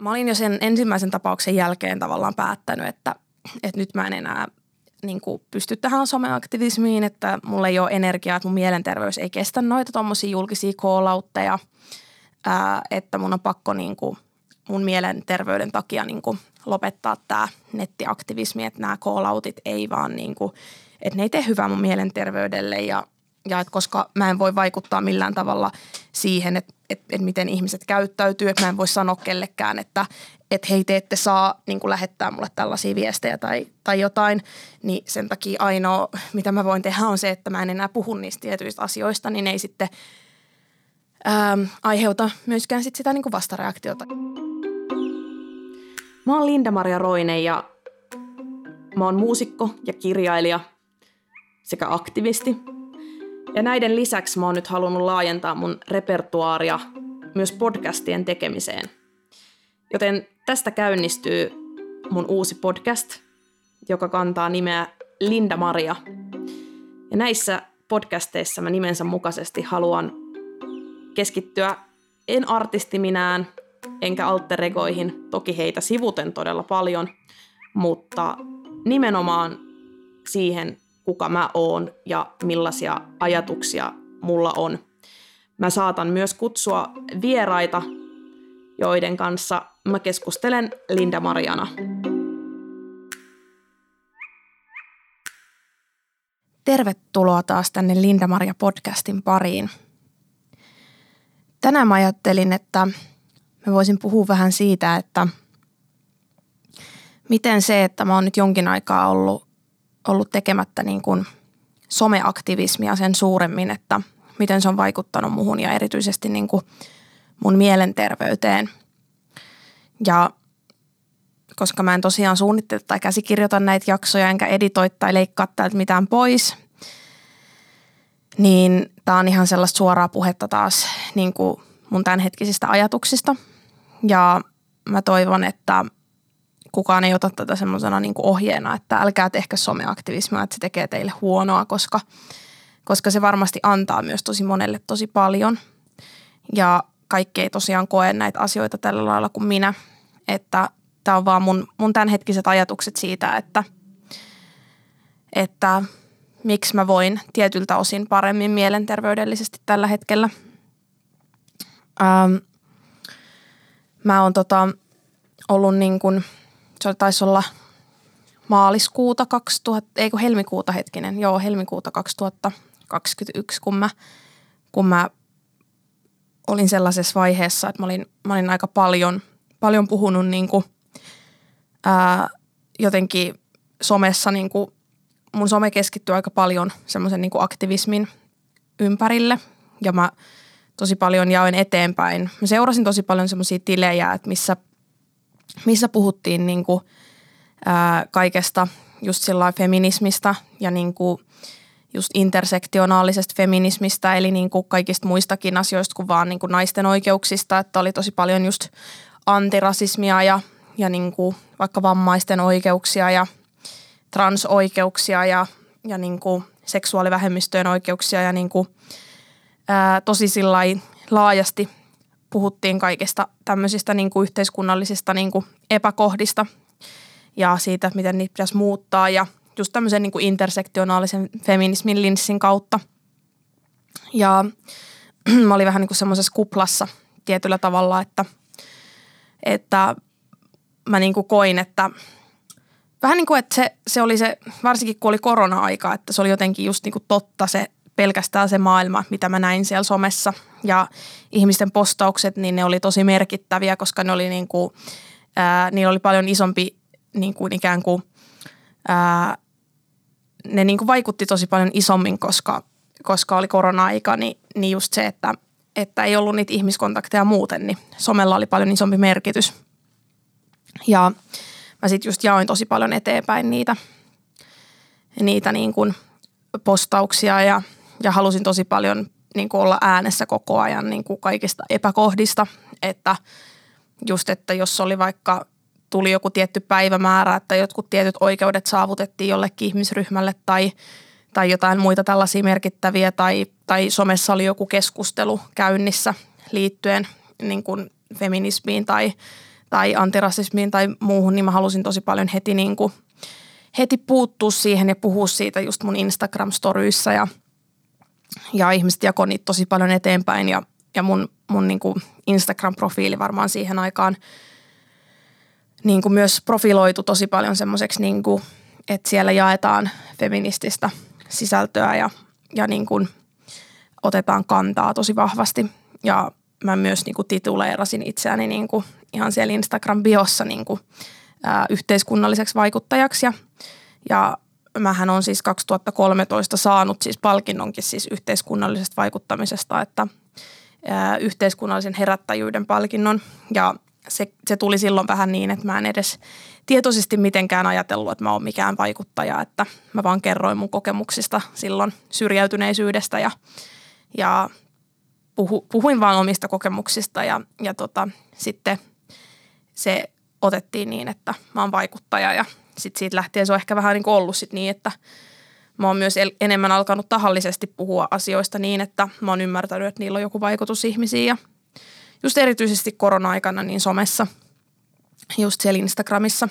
Mä olin jo sen ensimmäisen tapauksen jälkeen tavallaan päättänyt, että, että nyt mä en enää niin kuin pysty tähän someaktivismiin, että mulla ei ole energiaa, että mun mielenterveys ei kestä noita tuommoisia julkisia call että mun on pakko niin kuin mun mielenterveyden takia niin kuin lopettaa tämä nettiaktivismi, että nämä call ei vaan niin kuin, että ne ei tee hyvää mun mielenterveydelle ja, ja että koska mä en voi vaikuttaa millään tavalla siihen, että, että, että miten ihmiset käyttäytyy, että mä en voi sanoa kellekään, että, että hei te ette saa niin lähettää mulle tällaisia viestejä tai, tai jotain, niin sen takia ainoa, mitä mä voin tehdä on se, että mä en enää puhu niistä tietyistä asioista, niin ei sitten ähm, aiheuta myöskään sit sitä niin vastareaktiota. Mä oon Linda-Maria Roine ja mä oon muusikko ja kirjailija sekä aktivisti. Ja näiden lisäksi mä oon nyt halunnut laajentaa mun repertuaaria myös podcastien tekemiseen. Joten tästä käynnistyy mun uusi podcast, joka kantaa nimeä Linda Maria. Ja näissä podcasteissa mä nimensä mukaisesti haluan keskittyä en artistiminään, enkä alteregoihin, toki heitä sivuten todella paljon, mutta nimenomaan siihen, kuka mä oon ja millaisia ajatuksia mulla on. Mä saatan myös kutsua vieraita, joiden kanssa mä keskustelen Linda Mariana. Tervetuloa taas tänne Linda Maria podcastin pariin. Tänään mä ajattelin, että mä voisin puhua vähän siitä, että miten se, että mä oon nyt jonkin aikaa ollut, ollut tekemättä niin kuin someaktivismia sen suuremmin, että miten se on vaikuttanut muhun ja erityisesti niin kuin mun mielenterveyteen. Ja koska mä en tosiaan suunnittele tai käsikirjoita näitä jaksoja enkä editoi tai leikkaa täältä mitään pois, niin tää on ihan sellaista suoraa puhetta taas niin kuin mun tämänhetkisistä ajatuksista – ja mä toivon, että kukaan ei ota tätä semmoisena niin ohjeena, että älkää tehkö someaktivismia, että se tekee teille huonoa, koska, koska se varmasti antaa myös tosi monelle tosi paljon. Ja kaikki ei tosiaan koe näitä asioita tällä lailla kuin minä, että tämä on vaan mun, mun tämänhetkiset ajatukset siitä, että, että miksi mä voin tietyltä osin paremmin mielenterveydellisesti tällä hetkellä. Ähm, mä oon tota, ollut niin kuin, se taisi olla maaliskuuta 2000, ei kun helmikuuta hetkinen, joo helmikuuta 2021, kun mä, kun mä olin sellaisessa vaiheessa, että mä olin, mä olin aika paljon, paljon puhunut niin kuin, ää, jotenkin somessa, niin kuin, mun some keskittyy aika paljon semmoisen niin aktivismin ympärille ja mä – tosi paljon jaoin eteenpäin. Mä seurasin tosi paljon semmoisia tilejä, että missä, missä puhuttiin niin kuin, ää, kaikesta just sillä feminismistä ja niin kuin just intersektionaalisesta feminismistä, eli niin kuin kaikista muistakin asioista kuin vaan niin kuin naisten oikeuksista, että oli tosi paljon just antirasismia ja, ja niin kuin vaikka vammaisten oikeuksia ja transoikeuksia ja, ja niin kuin seksuaalivähemmistöjen oikeuksia ja niin kuin – ää, tosi laajasti puhuttiin kaikista tämmöisistä niin kuin yhteiskunnallisista niin kuin epäkohdista ja siitä, miten niitä pitäisi muuttaa ja just tämmöisen niin kuin intersektionaalisen feminismin linssin kautta. Ja mä olin vähän niin kuin semmoisessa kuplassa tietyllä tavalla, että, että mä niin kuin koin, että vähän niin kuin, että se, se oli se, varsinkin kun oli korona-aika, että se oli jotenkin just niin kuin totta se pelkästään se maailma, mitä mä näin siellä somessa. Ja ihmisten postaukset, niin ne oli tosi merkittäviä, koska ne oli niin kuin, ää, niillä oli paljon isompi niin kuin ikään kuin, ää, ne niin kuin vaikutti tosi paljon isommin, koska, koska oli korona-aika, niin, niin just se, että, että ei ollut niitä ihmiskontakteja muuten, niin somella oli paljon isompi merkitys. Ja mä sitten just jaoin tosi paljon eteenpäin niitä, niitä niin kuin postauksia ja – ja halusin tosi paljon niin kuin olla äänessä koko ajan niin kuin kaikista epäkohdista, että just, että jos oli vaikka tuli joku tietty päivämäärä, että jotkut tietyt oikeudet saavutettiin jollekin ihmisryhmälle tai, tai jotain muita tällaisia merkittäviä tai, tai somessa oli joku keskustelu käynnissä liittyen niin kuin feminismiin tai, tai antirasismiin tai muuhun, niin mä halusin tosi paljon heti, niin kuin, heti puuttua siihen ja puhua siitä just mun Instagram-storyissa ja, ja ihmiset jakoi niitä tosi paljon eteenpäin ja, ja mun, mun niin kuin Instagram-profiili varmaan siihen aikaan niin kuin myös profiloitu tosi paljon semmoiseksi, niin että siellä jaetaan feminististä sisältöä ja, ja niin kuin otetaan kantaa tosi vahvasti ja mä myös niin kuin tituleerasin itseäni niin kuin ihan siellä Instagram-biossa niin kuin, ää, yhteiskunnalliseksi vaikuttajaksi. Ja, ja mähän on siis 2013 saanut siis palkinnonkin siis yhteiskunnallisesta vaikuttamisesta, että ää, yhteiskunnallisen herättäjyyden palkinnon. Ja se, se tuli silloin vähän niin, että mä en edes tietoisesti mitenkään ajatellut, että mä oon mikään vaikuttaja, että mä vaan kerroin mun kokemuksista silloin syrjäytyneisyydestä ja, ja puhu, puhuin vaan omista kokemuksista ja, ja tota, sitten se otettiin niin, että mä oon vaikuttaja ja sitten siitä lähtien se on ehkä vähän niin kuin ollut sit niin, että mä oon myös enemmän alkanut tahallisesti puhua asioista niin, että mä oon ymmärtänyt, että niillä on joku vaikutus ihmisiin ja just erityisesti korona-aikana niin somessa, just siellä Instagramissa.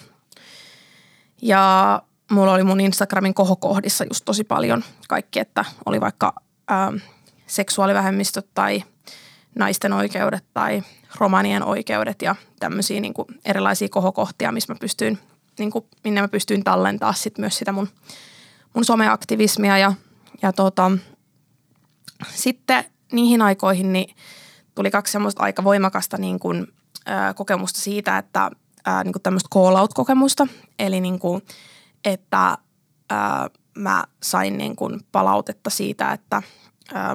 Ja mulla oli mun Instagramin kohokohdissa just tosi paljon kaikki, että oli vaikka ähm, seksuaalivähemmistöt tai naisten oikeudet tai romanien oikeudet ja tämmöisiä niin kuin erilaisia kohokohtia, missä mä pystyin, niin kuin, minne mä pystyin tallentaa sit myös sitä mun, mun someaktivismia ja, ja tota, sitten niihin aikoihin niin tuli kaksi semmoista aika voimakasta niin kuin, ää, kokemusta siitä, että ää, niin tämmöistä call-out-kokemusta, eli niin kuin, että ää, mä sain niin kuin palautetta siitä, että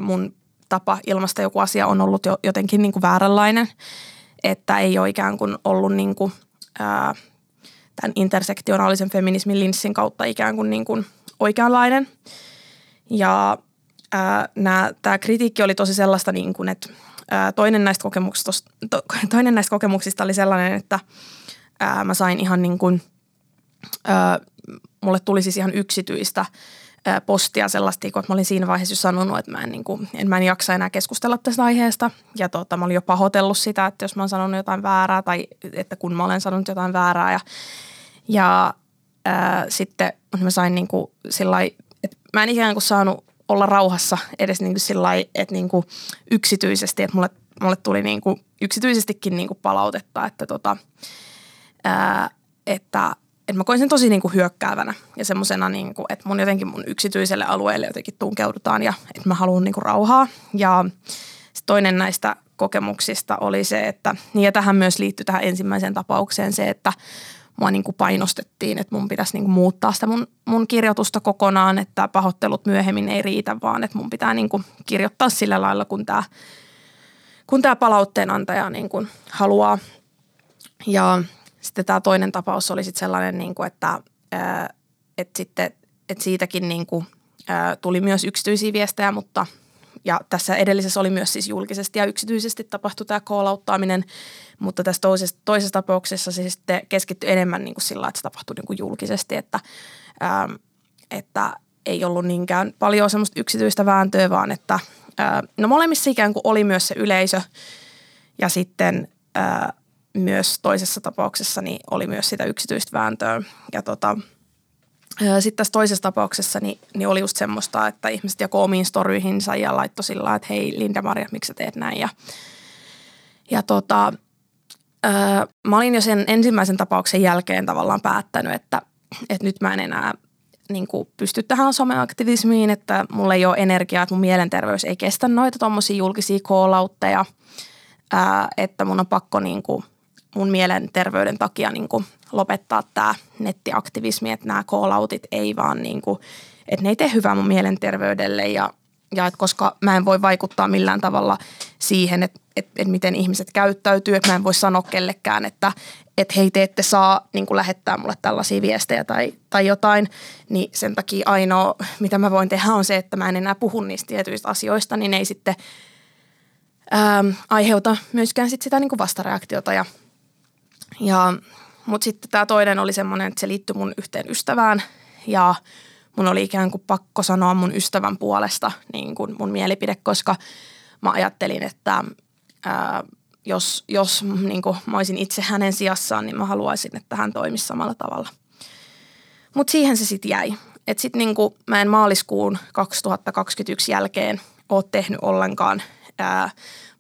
mun tapa ilmaista joku asia on ollut jo, jotenkin niin kuin vääränlainen, että ei ole ikään kuin ollut niin kuin, ää, tämän intersektionaalisen feminismin linssin kautta ikään kuin, niin kuin oikeanlainen. Ja tämä kritiikki oli tosi sellaista, niin kuin, että ää, toinen, näistä to, toinen näistä kokemuksista oli sellainen, että ää, mä sain ihan niin kuin, ää, mulle tuli siis ihan yksityistä – postia sellaista, että mä olin siinä vaiheessa jo sanonut, että mä en, niin kuin, en, mä en jaksa enää keskustella tästä aiheesta. Ja tota, mä olin jo pahoitellut sitä, että jos mä oon sanonut jotain väärää tai että kun mä olen sanonut jotain väärää. Ja, ja ää, sitten mä sain niin kuin sillai, että mä en ikään kuin saanut olla rauhassa edes niin kuin sillai, että niin kuin yksityisesti, että mulle, mulle tuli niin kuin yksityisestikin niin kuin palautetta, että, tota, ää, että että mä koin sen tosi niin kuin hyökkäävänä ja semmoisena, niin kuin, että mun jotenkin mun yksityiselle alueelle jotenkin tunkeudutaan ja että mä haluan niin kuin rauhaa. Ja toinen näistä kokemuksista oli se, että, niin ja tähän myös liittyy tähän ensimmäiseen tapaukseen se, että mua niin kuin painostettiin, että mun pitäisi niin kuin muuttaa sitä mun, mun kirjoitusta kokonaan, että pahoittelut myöhemmin ei riitä, vaan että mun pitää niin kuin kirjoittaa sillä lailla, kun tämä kun tämä palautteenantaja niin kuin haluaa. Ja sitten tämä toinen tapaus oli sitten sellainen, niin kuin, että, että, sitten, että siitäkin niin kuin, tuli myös yksityisiä viestejä, mutta ja tässä edellisessä oli myös siis julkisesti ja yksityisesti tapahtui tämä koolauttaaminen, mutta tässä toisessa, toisessa tapauksessa se sitten keskittyi enemmän niin kuin sillä, että se tapahtui niin kuin julkisesti, että, että ei ollut niinkään paljon semmoista yksityistä vääntöä, vaan että no molemmissa ikään kuin oli myös se yleisö ja sitten myös toisessa tapauksessa niin oli myös sitä yksityistä vääntöä. Ja tota, sitten tässä toisessa tapauksessa niin, niin oli just semmoista, että ihmiset jakoi omiin storyihinsa ja laittoi sillä että hei Linda-Maria, miksi sä teet näin. Ja, ja tota, ää, mä olin jo sen ensimmäisen tapauksen jälkeen tavallaan päättänyt, että, että nyt mä en enää niin kuin pysty tähän someaktivismiin, että mulla ei ole energiaa, että mun mielenterveys ei kestä noita tuommoisia julkisia call että mun on pakko niin kuin mun mielenterveyden takia niin kuin lopettaa tämä nettiaktivismi, että nämä call-outit ei vaan niin kuin, että ne ei tee hyvää mun mielenterveydelle ja, ja että koska mä en voi vaikuttaa millään tavalla siihen, että, että, että miten ihmiset käyttäytyy, että mä en voi sanoa kellekään, että, että hei te ette saa niin kuin lähettää mulle tällaisia viestejä tai, tai jotain, niin sen takia ainoa, mitä mä voin tehdä on se, että mä en enää puhu niistä tietyistä asioista, niin ei sitten ähm, aiheuta myöskään sit sitä niin kuin vastareaktiota ja ja, mutta sitten tämä toinen oli semmoinen, että se liittyi mun yhteen ystävään ja mun oli ikään kuin pakko sanoa mun ystävän puolesta niin kuin mun mielipide, koska mä ajattelin, että ää, jos, jos niin kuin, mä olisin itse hänen sijassaan, niin mä haluaisin, että hän toimisi samalla tavalla. Mutta siihen se sitten jäi. Että sitten niin mä en maaliskuun 2021 jälkeen ole tehnyt ollenkaan. Ää,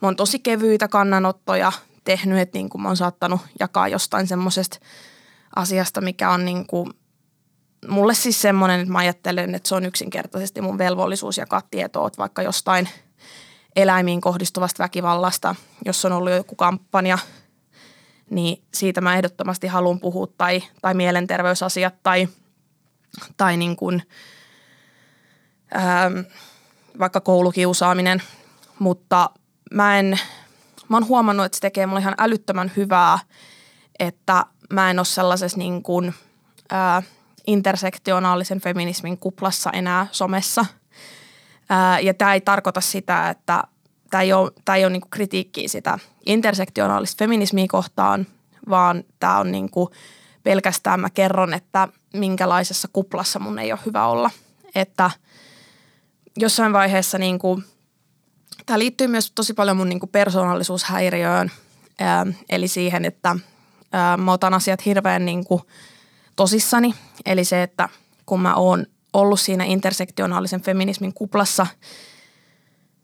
mä oon tosi kevyitä kannanottoja tehnyt, että niin kuin mä oon saattanut jakaa jostain semmoisesta asiasta, mikä on niin kuin mulle siis semmoinen, että mä ajattelen, että se on yksinkertaisesti mun velvollisuus jakaa tietoa, että vaikka jostain eläimiin kohdistuvasta väkivallasta, jos on ollut joku kampanja, niin siitä mä ehdottomasti haluan puhua tai, tai mielenterveysasiat tai, tai niin kuin, ähm, vaikka koulukiusaaminen, mutta mä en, mä oon huomannut, että se tekee mulle ihan älyttömän hyvää, että mä en ole sellaisessa niin kuin, ää, intersektionaalisen feminismin kuplassa enää somessa. Ää, ja tämä ei tarkoita sitä, että tämä ei ole, tää niinku kritiikkiä sitä intersektionaalista feminismiä kohtaan, vaan tämä on niinku pelkästään mä kerron, että minkälaisessa kuplassa mun ei ole hyvä olla. Että jossain vaiheessa niinku, tämä liittyy myös tosi paljon mun niinku persoonallisuushäiriöön, ää, eli siihen, että ää, mä otan asiat hirveän niinku tosissani. Eli se, että kun mä oon ollut siinä intersektionaalisen feminismin kuplassa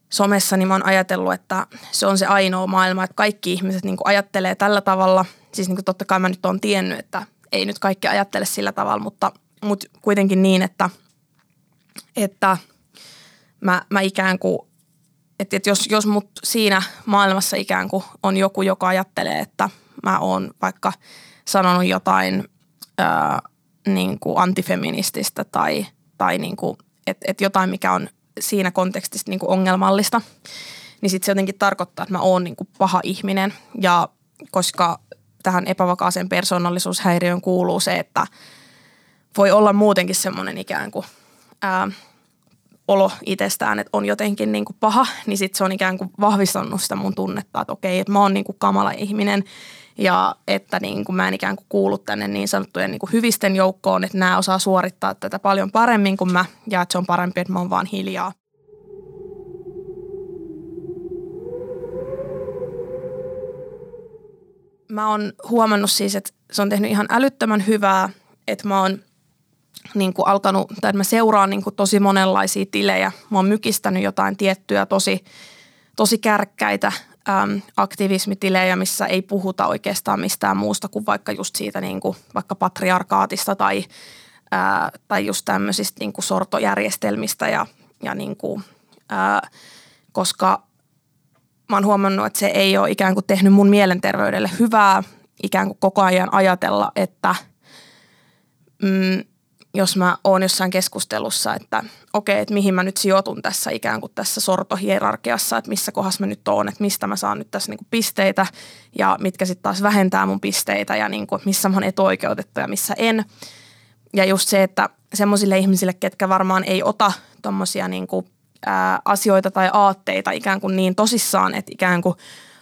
somessa, niin mä oon ajatellut, että se on se ainoa maailma, että kaikki ihmiset niin ajattelee tällä tavalla. Siis niin totta kai mä nyt oon tiennyt, että ei nyt kaikki ajattele sillä tavalla, mutta, mutta kuitenkin niin, että, että mä, mä ikään kuin, että, että jos, jos mut siinä maailmassa ikään kuin on joku, joka ajattelee, että mä oon vaikka sanonut jotain – ää, niin kuin antifeminististä tai, tai niin kuin, et, et jotain, mikä on siinä kontekstissa niin kuin ongelmallista, niin sitten se jotenkin tarkoittaa, että mä oon niin kuin paha ihminen. Ja koska tähän epävakaaseen persoonallisuushäiriöön kuuluu se, että voi olla muutenkin semmoinen ikään kuin ää, olo itsestään, että on jotenkin niin kuin paha, niin sitten se on ikään kuin vahvistanut sitä mun tunnetta, että okei, että mä oon niin kuin kamala ihminen ja että niin kuin mä en ikään kuin kuulu tänne niin sanottujen niin kuin hyvisten joukkoon, että nämä osaa suorittaa tätä paljon paremmin kuin mä ja että se on parempi, että mä oon vaan hiljaa. Mä oon huomannut siis, että se on tehnyt ihan älyttömän hyvää, että mä oon niin kuin alkanut, tai mä seuraan niin kuin tosi monenlaisia tilejä. Mä oon mykistänyt jotain tiettyä tosi, tosi kärkkäitä äm, aktivismitilejä, missä ei puhuta oikeastaan mistään muusta kuin vaikka just siitä niin kuin vaikka patriarkaatista tai, ää, tai just tämmöisistä niin kuin sortojärjestelmistä ja, ja niin kuin, ää, koska mä oon huomannut, että se ei ole ikään kuin tehnyt mun mielenterveydelle hyvää ikään kuin koko ajan ajatella, että mm, jos mä oon jossain keskustelussa, että okei, että mihin mä nyt sijoitun tässä ikään kuin tässä sortohierarkiassa, että missä kohdassa mä nyt oon, että mistä mä saan nyt tässä niin kuin pisteitä ja mitkä sitten taas vähentää mun pisteitä ja niin kuin, missä mä oon etuoikeutettu ja missä en. Ja just se, että semmoisille ihmisille, ketkä varmaan ei ota tuommoisia niin kuin, asioita tai aatteita ikään kuin niin tosissaan, että ikään kuin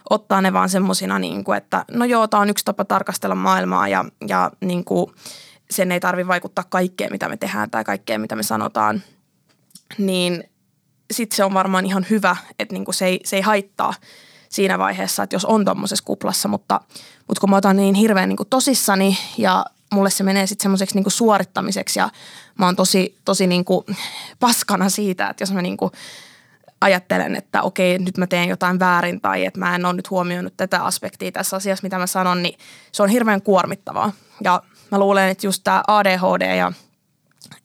ottaa ne vaan semmoisina, niin kuin, että no joo, tämä on yksi tapa tarkastella maailmaa ja, ja niin kuin, sen ei tarvitse vaikuttaa kaikkeen, mitä me tehdään tai kaikkeen, mitä me sanotaan, niin sitten se on varmaan ihan hyvä, että niinku se, ei, se ei haittaa siinä vaiheessa, että jos on tuommoisessa kuplassa, mutta, mutta kun mä otan niin hirveän niinku tosissani ja mulle se menee sitten semmoiseksi niinku suorittamiseksi ja mä oon tosi, tosi niinku paskana siitä, että jos mä niinku ajattelen, että okei, nyt mä teen jotain väärin tai että mä en ole nyt huomioinut tätä aspektia tässä asiassa, mitä mä sanon, niin se on hirveän kuormittavaa. Ja mä luulen, että just tämä ADHD ja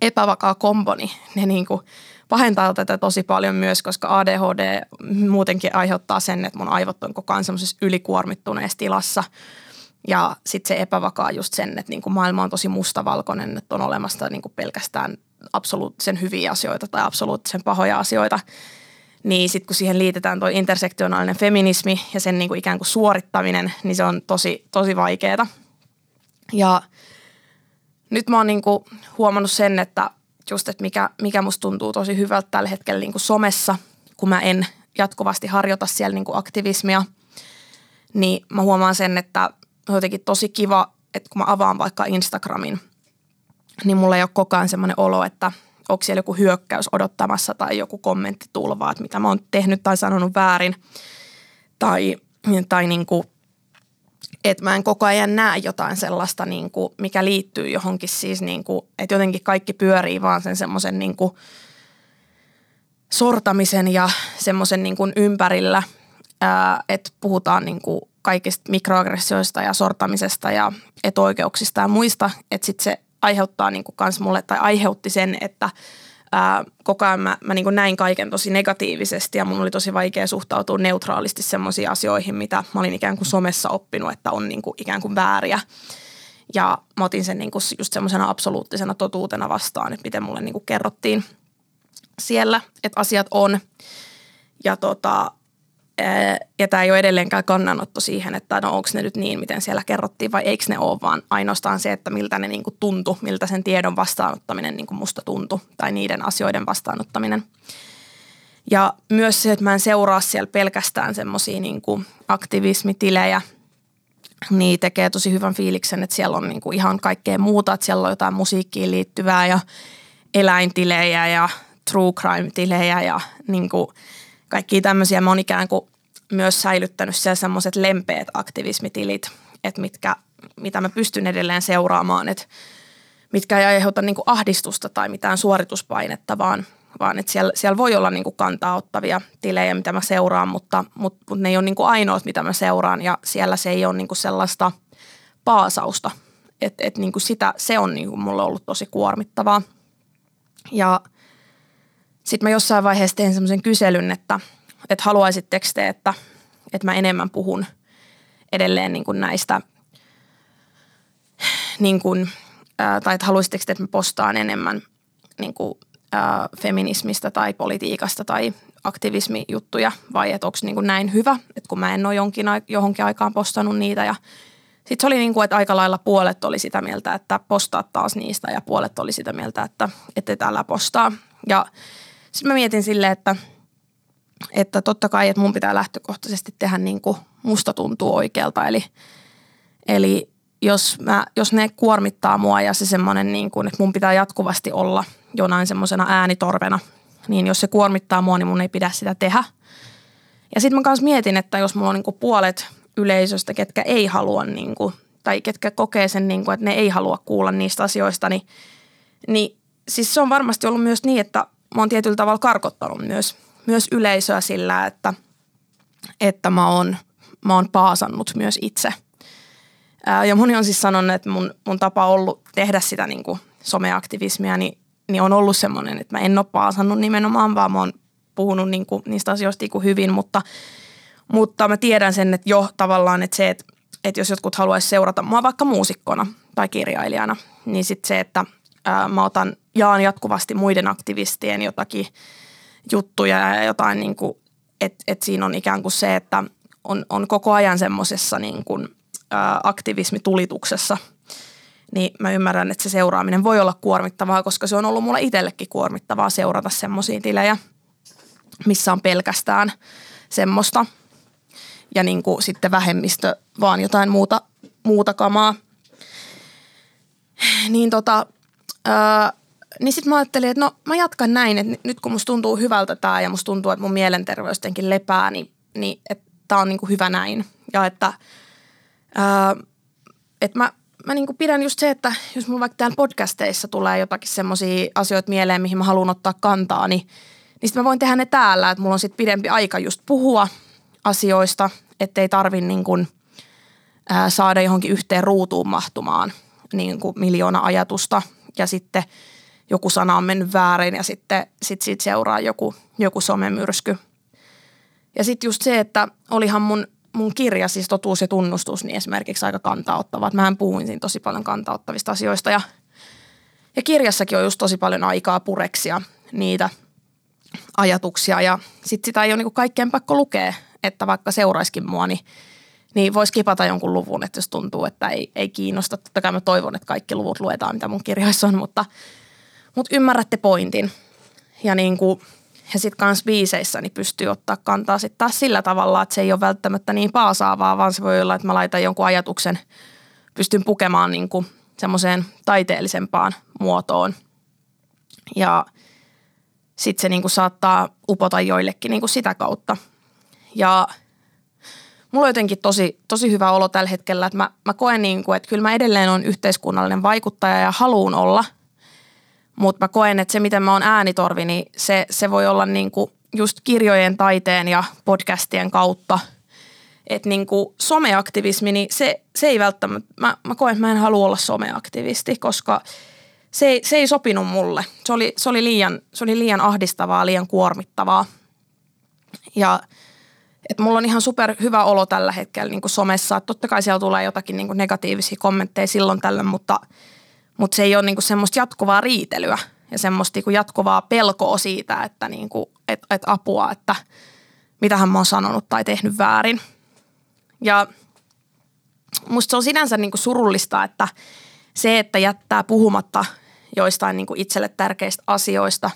epävakaa kombo, niin ne niin kuin pahentaa tätä tosi paljon myös, koska ADHD muutenkin aiheuttaa sen, että mun aivot on koko ajan semmoisessa ylikuormittuneessa tilassa. Ja sitten se epävakaa just sen, että niin kuin maailma on tosi mustavalkoinen, että on olemassa niin kuin pelkästään absoluuttisen hyviä asioita tai absoluuttisen pahoja asioita. Niin sitten kun siihen liitetään tuo intersektionaalinen feminismi ja sen niin kuin ikään kuin suorittaminen, niin se on tosi, tosi vaikeaa. Ja nyt mä oon niinku huomannut sen, että just, että mikä, mikä musta tuntuu tosi hyvältä tällä hetkellä niinku somessa, kun mä en jatkuvasti harjoita siellä niinku aktivismia, niin mä huomaan sen, että on jotenkin tosi kiva, että kun mä avaan vaikka Instagramin, niin mulla ei ole koko ajan semmoinen olo, että onko siellä joku hyökkäys odottamassa tai joku kommentti tulvaa, että mitä mä oon tehnyt tai sanonut väärin. Tai tai niin kuin, että mä en koko ajan näe jotain sellaista, niin kuin, mikä liittyy johonkin siis, niin kuin, että jotenkin kaikki pyörii vaan sen semmoisen niin sortamisen ja semmoisen niin kuin ympärillä, ää, että puhutaan niin kuin kaikista mikroaggressioista ja sortamisesta ja etuoikeuksista ja muista, että sitten se aiheuttaa niin kuin kans mulle, tai aiheutti sen, että ää, koko ajan mä, mä niin kuin näin kaiken tosi negatiivisesti ja mun oli tosi vaikea suhtautua neutraalisti semmoisiin asioihin, mitä mä olin ikään kuin somessa oppinut, että on niin kuin ikään kuin vääriä. Ja mä otin sen niin kuin just semmoisena absoluuttisena totuutena vastaan, että miten mulle niin kuin kerrottiin siellä, että asiat on. Ja tota, ja tämä ei ole edelleenkään kannanotto siihen, että no onko ne nyt niin, miten siellä kerrottiin vai eikö ne ole, vaan ainoastaan se, että miltä ne niin tuntui, miltä sen tiedon vastaanottaminen niin musta tuntui tai niiden asioiden vastaanottaminen. Ja myös se, että mä en seuraa siellä pelkästään semmoisia niin aktivismitilejä, niin tekee tosi hyvän fiiliksen, että siellä on niin ihan kaikkea muuta, että siellä on jotain musiikkiin liittyvää ja eläintilejä ja true crime-tilejä ja niin kuin – kaikki tämmöisiä. Mä oon ikään kuin myös säilyttänyt siellä semmoiset lempeät aktivismitilit, että mitkä, mitä mä pystyn edelleen seuraamaan, että mitkä ei aiheuta niin ahdistusta tai mitään suorituspainetta, vaan, vaan että siellä, siellä voi olla niin kantaa ottavia tilejä, mitä mä seuraan, mutta, mutta, mutta ne ei ole niin ainoat, mitä mä seuraan ja siellä se ei ole niin sellaista paasausta. Että et niin kuin sitä, se on niin kuin mulle ollut tosi kuormittavaa. Ja sitten mä jossain vaiheessa tein semmoisen kyselyn, että, että haluaisitteko te, että, että mä enemmän puhun edelleen niin kuin näistä, niin kuin, ää, tai että haluaisitteko te, että mä postaan enemmän niin kuin, ää, feminismistä tai politiikasta tai aktivismijuttuja vai että onko niin näin hyvä, että kun mä en ole jonkin, johonkin aikaan postannut niitä ja sitten se oli niin kuin, että aika lailla puolet oli sitä mieltä, että postaa taas niistä ja puolet oli sitä mieltä, että ette täällä postaa. Ja sitten mä mietin silleen, että, että totta kai, että mun pitää lähtökohtaisesti tehdä niin kuin musta tuntuu oikealta. Eli, eli jos, mä, jos ne kuormittaa mua ja se semmoinen, niin kuin, että mun pitää jatkuvasti olla jonain semmoisena äänitorvena, niin jos se kuormittaa mua, niin mun ei pidä sitä tehdä. Ja sitten mä kanssa mietin, että jos mulla on niin kuin puolet yleisöstä, ketkä ei halua niin kuin, tai ketkä kokee sen, niin kuin, että ne ei halua kuulla niistä asioista, niin, niin siis se on varmasti ollut myös niin, että mä oon tietyllä tavalla karkottanut myös, myös yleisöä sillä, että, että mä oon, mä oon paasannut myös itse. Ja moni on siis sanonut, että mun, mun tapa ollut tehdä sitä niin kuin someaktivismia, niin, niin on ollut semmoinen, että mä en ole paasannut nimenomaan, vaan mä oon puhunut niin kuin niistä asioista niin kuin hyvin, mutta, mutta mä tiedän sen, että jo tavallaan, että se, että, että jos jotkut haluaisi seurata mua vaikka muusikkona tai kirjailijana, niin sitten se, että ää, mä otan jaan jatkuvasti muiden aktivistien jotakin juttuja ja jotain, niin kuin, että et siinä on ikään kuin se, että on, on koko ajan semmoisessa niin kuin, ää, aktivismitulituksessa, niin mä ymmärrän, että se seuraaminen voi olla kuormittavaa, koska se on ollut mulle itsellekin kuormittavaa seurata semmoisia tilejä, missä on pelkästään semmoista ja niin kuin sitten vähemmistö vaan jotain muuta, muuta kamaa. Niin tota, ää, niin sitten mä ajattelin, että no mä jatkan näin, että nyt kun musta tuntuu hyvältä tämä ja musta tuntuu, että mun mielenterveys jotenkin lepää, niin, niin että tämä on niinku hyvä näin. Ja että, ää, että mä, mä niinku pidän just se, että jos mulla vaikka täällä podcasteissa tulee jotakin semmoisia asioita mieleen, mihin mä haluan ottaa kantaa, niin, niin sitten mä voin tehdä ne täällä, että mulla on sitten pidempi aika just puhua asioista, ettei tarvi niin kuin, ää, saada johonkin yhteen ruutuun mahtumaan niin kuin miljoona ajatusta ja sitten – joku sana on mennyt väärin ja sitten sit siitä seuraa joku, joku somemyrsky. Ja sitten just se, että olihan mun, mun kirja, siis totuus ja tunnustus, niin esimerkiksi aika kantaottava. Että mähän puhuin siinä tosi paljon kantaottavista asioista ja, ja kirjassakin on just tosi paljon aikaa pureksia niitä ajatuksia ja sitten sitä ei ole niinku kaikkeen pakko lukea, että vaikka seuraiskin mua, niin niin voisi kipata jonkun luvun, että jos tuntuu, että ei, ei kiinnosta. Totta kai mä toivon, että kaikki luvut luetaan, mitä mun kirjoissa on, mutta – mutta ymmärrätte pointin. Ja, niin kuin, ja sitten kans biiseissä niin pystyy ottaa kantaa sitten taas sillä tavalla, että se ei ole välttämättä niin paasaavaa, vaan se voi olla, että mä laitan jonkun ajatuksen, pystyn pukemaan niin kuin semmoiseen taiteellisempaan muotoon. Ja sitten se niin kuin saattaa upota joillekin niin kuin sitä kautta. Ja mulla on jotenkin tosi, tosi hyvä olo tällä hetkellä, että mä, mä koen niin kuin, että kyllä mä edelleen on yhteiskunnallinen vaikuttaja ja haluun olla, mutta mä koen, että se miten mä oon äänitorvi, niin se, se voi olla niin kuin just kirjojen, taiteen ja podcastien kautta. Että niin kuin someaktivismi, niin se, se ei välttämättä, mä, mä koen, että mä en halua olla someaktivisti, koska se ei, se ei sopinut mulle. Se oli, se, oli liian, se oli liian ahdistavaa, liian kuormittavaa. Ja että mulla on ihan super hyvä olo tällä hetkellä niin kuin somessa. Että totta kai siellä tulee jotakin niin kuin negatiivisia kommentteja silloin tällöin, mutta, mutta se ei ole niin kuin semmoista jatkuvaa riitelyä ja semmoista niin kuin jatkuvaa pelkoa siitä, että niin kuin, et, et apua, että mitähän mä oon sanonut tai tehnyt väärin. Ja musta se on sinänsä niin kuin surullista, että se, että jättää puhumatta joistain niin kuin itselle tärkeistä asioista,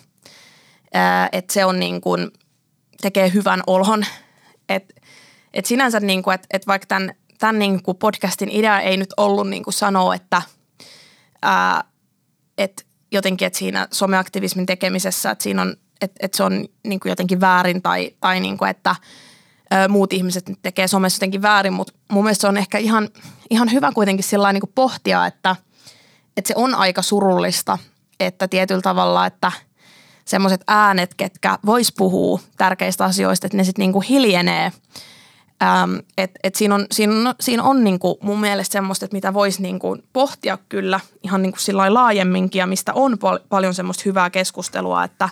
että se on niin kuin, tekee hyvän olhon. Että et sinänsä, niin kuin, että et vaikka tämän, tämän niin kuin podcastin idea ei nyt ollut niin kuin sanoa, että ää, et jotenkin, että siinä someaktivismin tekemisessä, että siinä on, että, että se on niin kuin jotenkin väärin tai, tai niin kuin, että muut ihmiset tekee somessa jotenkin väärin, mutta mun mielestä se on ehkä ihan, ihan hyvä kuitenkin sillä niin kuin pohtia, että, että se on aika surullista, että tietyllä tavalla, että semmoiset äänet, ketkä vois puhua tärkeistä asioista, että ne sitten niinku hiljenee. Ähm, et, et siinä on, siinä on, siinä on niinku mun mielestä semmoista, että mitä voisi niinku pohtia kyllä ihan niinku laajemminkin ja mistä on pal- paljon semmoista hyvää keskustelua, että,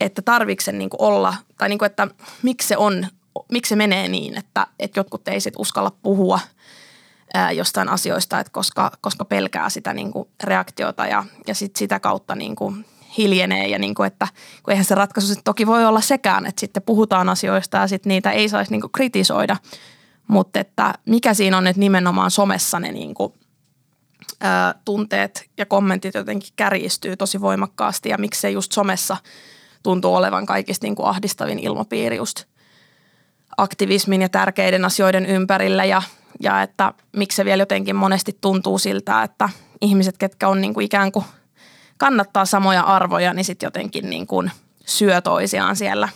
että tarvitse se niinku olla, tai niinku, että miksi se on, miksi se menee niin, että, että jotkut ei sit uskalla puhua – ää, jostain asioista, että koska, koska pelkää sitä niin kuin reaktiota ja, ja sit sitä kautta niin kuin hiljenee ja niin kuin, että kun eihän se ratkaisu sit toki voi olla sekään, että sitten puhutaan asioista ja sitten niitä ei saisi niin kuin kritisoida, mutta että mikä siinä on, että nimenomaan somessa ne niin kuin, ää, tunteet ja kommentit jotenkin kärjistyy tosi voimakkaasti ja miksi se just somessa tuntuu olevan kaikista niin kuin ahdistavin ilmapiiri just aktivismin ja tärkeiden asioiden ympärillä ja ja että miksi se vielä jotenkin monesti tuntuu siltä, että ihmiset, ketkä on niin kuin ikään kuin kannattaa samoja arvoja, niin sitten jotenkin niin kuin syö toisiaan siellä.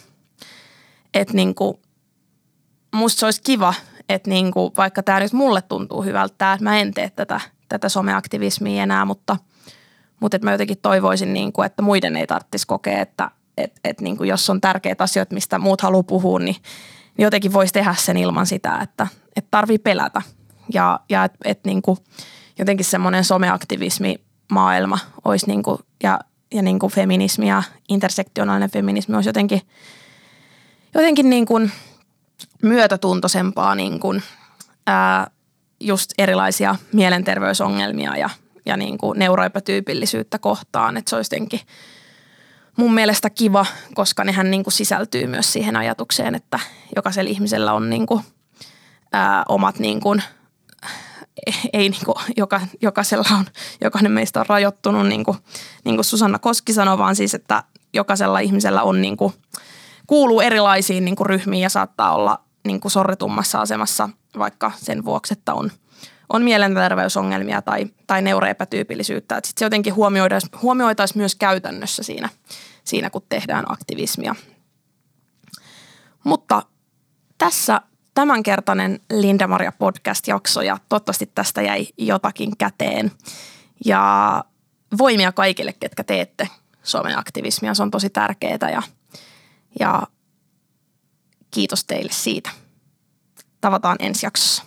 Että niin kuin, musta se olisi kiva, että niin kuin, vaikka tämä nyt mulle tuntuu hyvältä, että mä en tee tätä, tätä someaktivismia enää, mutta, mutta että mä jotenkin toivoisin, niin kuin, että muiden ei tarvitsisi kokea, että että että niin kuin jos on tärkeitä asioita, mistä muut haluaa puhua, niin niin jotenkin voisi tehdä sen ilman sitä, että, että tarvii pelätä. Ja, ja että et niin kuin jotenkin semmoinen someaktivismi maailma olisi niin kuin, ja, ja niin kuin feminismi ja intersektionaalinen feminismi olisi jotenkin, jotenkin niin kuin myötätuntoisempaa niin kuin, ää, just erilaisia mielenterveysongelmia ja, ja niin kuin neuroepätyypillisyyttä kohtaan. Että se olisi jotenkin – mun mielestä kiva, koska nehän niin kuin sisältyy myös siihen ajatukseen, että jokaisella ihmisellä on niin kuin, ää, omat niin kuin, ei niin kuin, joka, jokaisella on, jokainen meistä on rajoittunut, niin kuin, niin kuin Susanna Koski sanoi, vaan siis, että jokaisella ihmisellä on niin kuin, kuuluu erilaisiin niin kuin ryhmiin ja saattaa olla niin kuin sorritummassa asemassa vaikka sen vuoksi, että on – on mielenterveysongelmia tai, tai neuroepätyypillisyyttä. Että sit se jotenkin huomioitaisiin huomioitaisi myös käytännössä siinä, siinä, kun tehdään aktivismia. Mutta tässä tämänkertainen Linda-Maria podcast-jakso ja toivottavasti tästä jäi jotakin käteen. Ja voimia kaikille, ketkä teette someaktivismia. Se on tosi tärkeää ja, ja kiitos teille siitä. Tavataan ensi jaksossa.